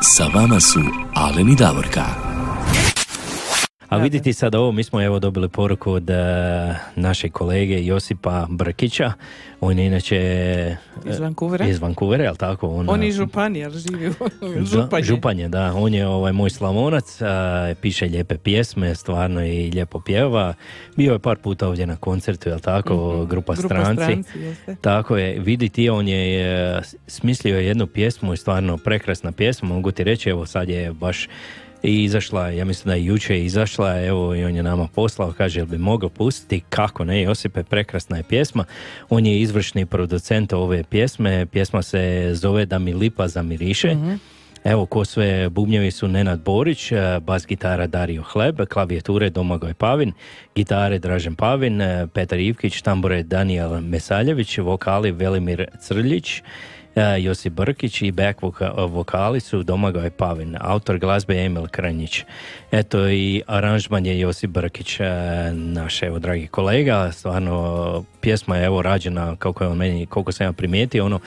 Sa vama su Alen i Davorka. A vidite sad ovo, mi smo evo dobili poruku od uh, našeg kolege Josipa Brkića. On je inače... Iz Vancouvera? Iz Vancouvera, jel tako? On, On je župan, jer živi u županje. Županje, da. On je ovaj moj slavonac, a, piše lijepe pjesme, stvarno i lijepo pjeva. Bio je par puta ovdje na koncertu, jel tako, grupa, Grupa stranci. stranci, jeste. Tako je, vidi ti, on je smislio jednu pjesmu i stvarno prekrasna pjesma, mogu ti reći, evo sad je baš i izašla, ja mislim da je jučer izašla, evo i on je nama poslao, kaže jel bi mogao pustiti, kako ne, Josipe, prekrasna je pjesma, on je izvršni producent ove pjesme, pjesma se zove Da mi lipa zamiriše, Evo, ko sve bubnjevi su Nenad Borić, e, bas gitara Dario Hleb, klavijature Domagoj Pavin, gitare Dražen Pavin, e, Petar Ivkić, tambure Daniel Mesaljević, vokali Velimir Crljić, Josip Brkić i back voka- vokali su Domagoj Pavin, autor glazbe Emil Kranjić. Eto i aranžman je Josip Brkić, e, naš evo dragi kolega, stvarno pjesma je evo rađena kako je on meni, koliko sam ja primijetio, ono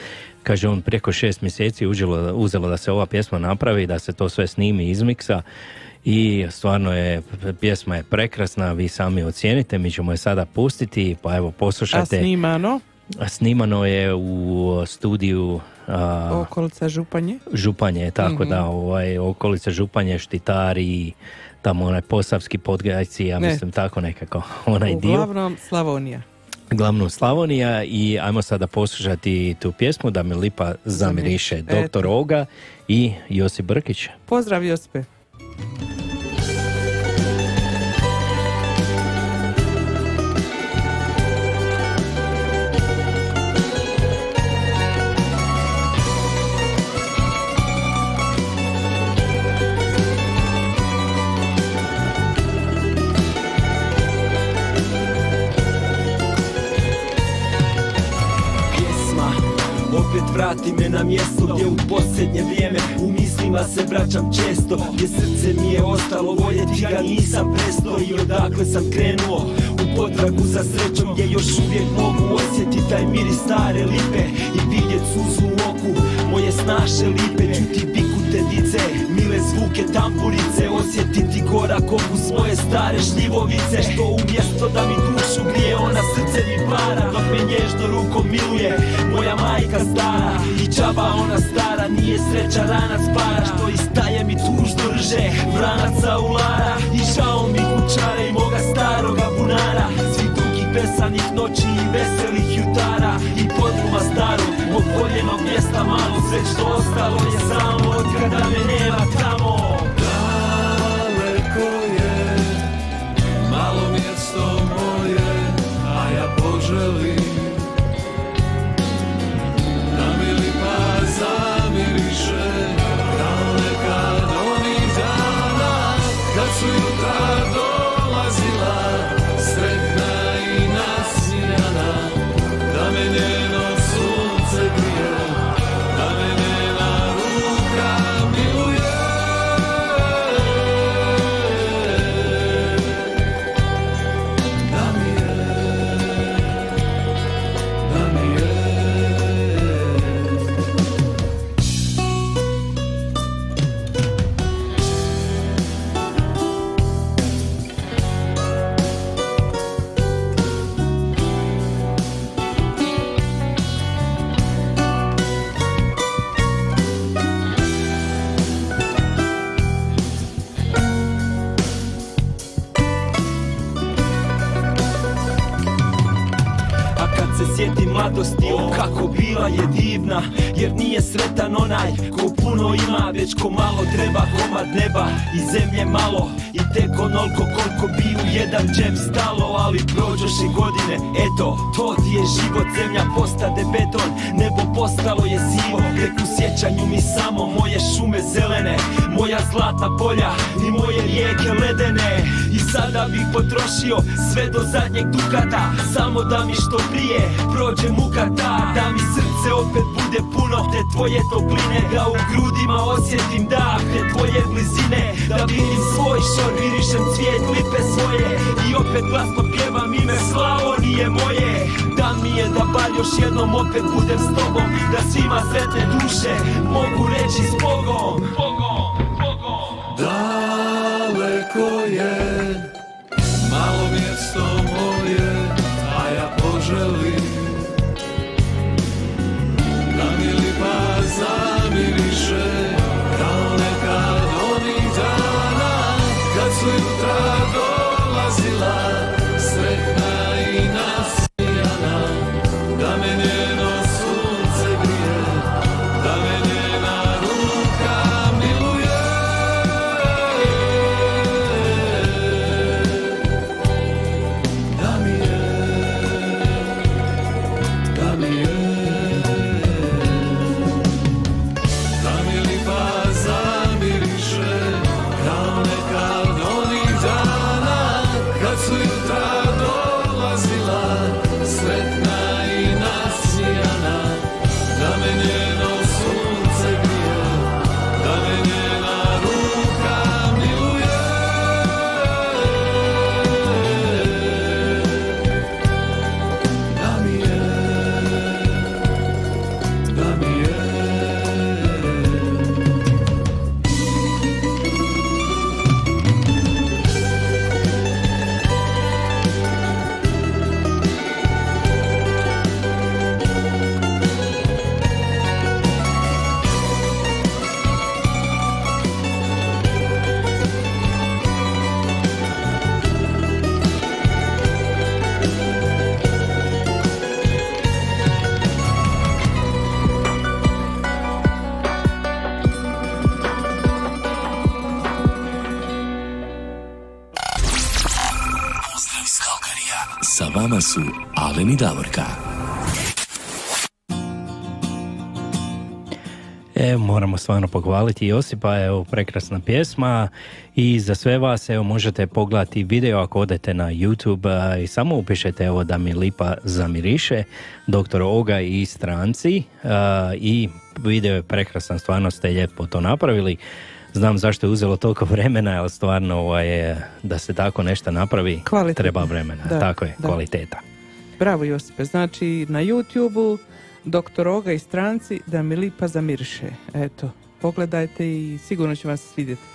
kaže on preko šest mjeseci uzelo, uzelo da se ova pjesma napravi, da se to sve snimi, izmiksa i stvarno je, pjesma je prekrasna, vi sami ocijenite, mi ćemo je sada pustiti, pa evo A poslušajte. snimano, Snimano je u studiju a, okolica Županje. Županje, tako da, ovaj, okolica Županje, Štitari, tamo onaj posavski podgajci, ja Ne. mislim tako nekako, onaj dio. Uglavnom Slavonija. Glavnom Slavonija i ajmo sada poslušati tu pjesmu da mi lipa zamiriše. Doktor. Oga i Josip Brkić. Pozdrav Josipe. Vrati me na mjesto gdje u posljednje vrijeme U mislima se vraćam često Gdje srce mi je ostalo voljeti ga nisam presto I odakle sam krenuo. U potragu za srećom Gdje još uvijek mogu osjetiti taj miris stare lipe I vidjet suzu u oku moje snaše lipe Čuti biku te dice, mile zvuke tamburice Osjetiti gorak okus moje stare šljivovice. Što umjesto da mi dušu grije ona srce mi para Dok me nježno rukom miluje moja majka stara. I čaba ona stara nije sreća ranac para. Što istaje mi tužno rže vranaca ulara I žao mi kućara i moga staroga bunara. Svi dugih besanih noći i veselih jutara mjesta malo Sve što ostalo je samo od kada me nema mladosti, o kako bila je divna Jer nije sretan onaj ko puno ima Već ko malo treba komad neba i zemlje malo. I tek onoliko koliko bi u jedan džep stalo Ali prođoše godine, eto, to ti je život Zemlja postade beton, nebo postalo je sivo Tek u sjećanju mi samo moje šume zelene Moja zlatna polja i moje rijeke ledene Sada bih potrošio sve do zadnjeg dukata. Samo da mi što prije prođe muka ta. Da mi srce opet bude puno te tvoje topline. Da u grudima osjetim dah te tvoje blizine. Da vidim svoj šor, virišem cvijet lipe svoje. I opet glasno pjevam ime Slavonije moje. Da mi je da bar još jednom opet budem s tobom. Da svima sretne duše mogu reći s Bogom Bogom, Bogom. Daleko je iz Kalkarija. Sa vama su Alen i Davorka. E, moramo stvarno pohvaliti Josipa, evo prekrasna pjesma i za sve vas evo možete pogledati video ako odete na YouTube i samo upišete evo da mi lipa zamiriše, doktor Oga i stranci a, i video je prekrasan, stvarno ste lijepo to napravili. Znam zašto je uzelo toliko vremena, ali stvarno ovaj, da se tako nešto napravi treba vremena. Da, tako je, da. kvaliteta. Bravo Josipe, znači na YouTube-u Doktor Oga i stranci da mi lipa zamiriše. Eto, pogledajte i sigurno će vam se svidjeti.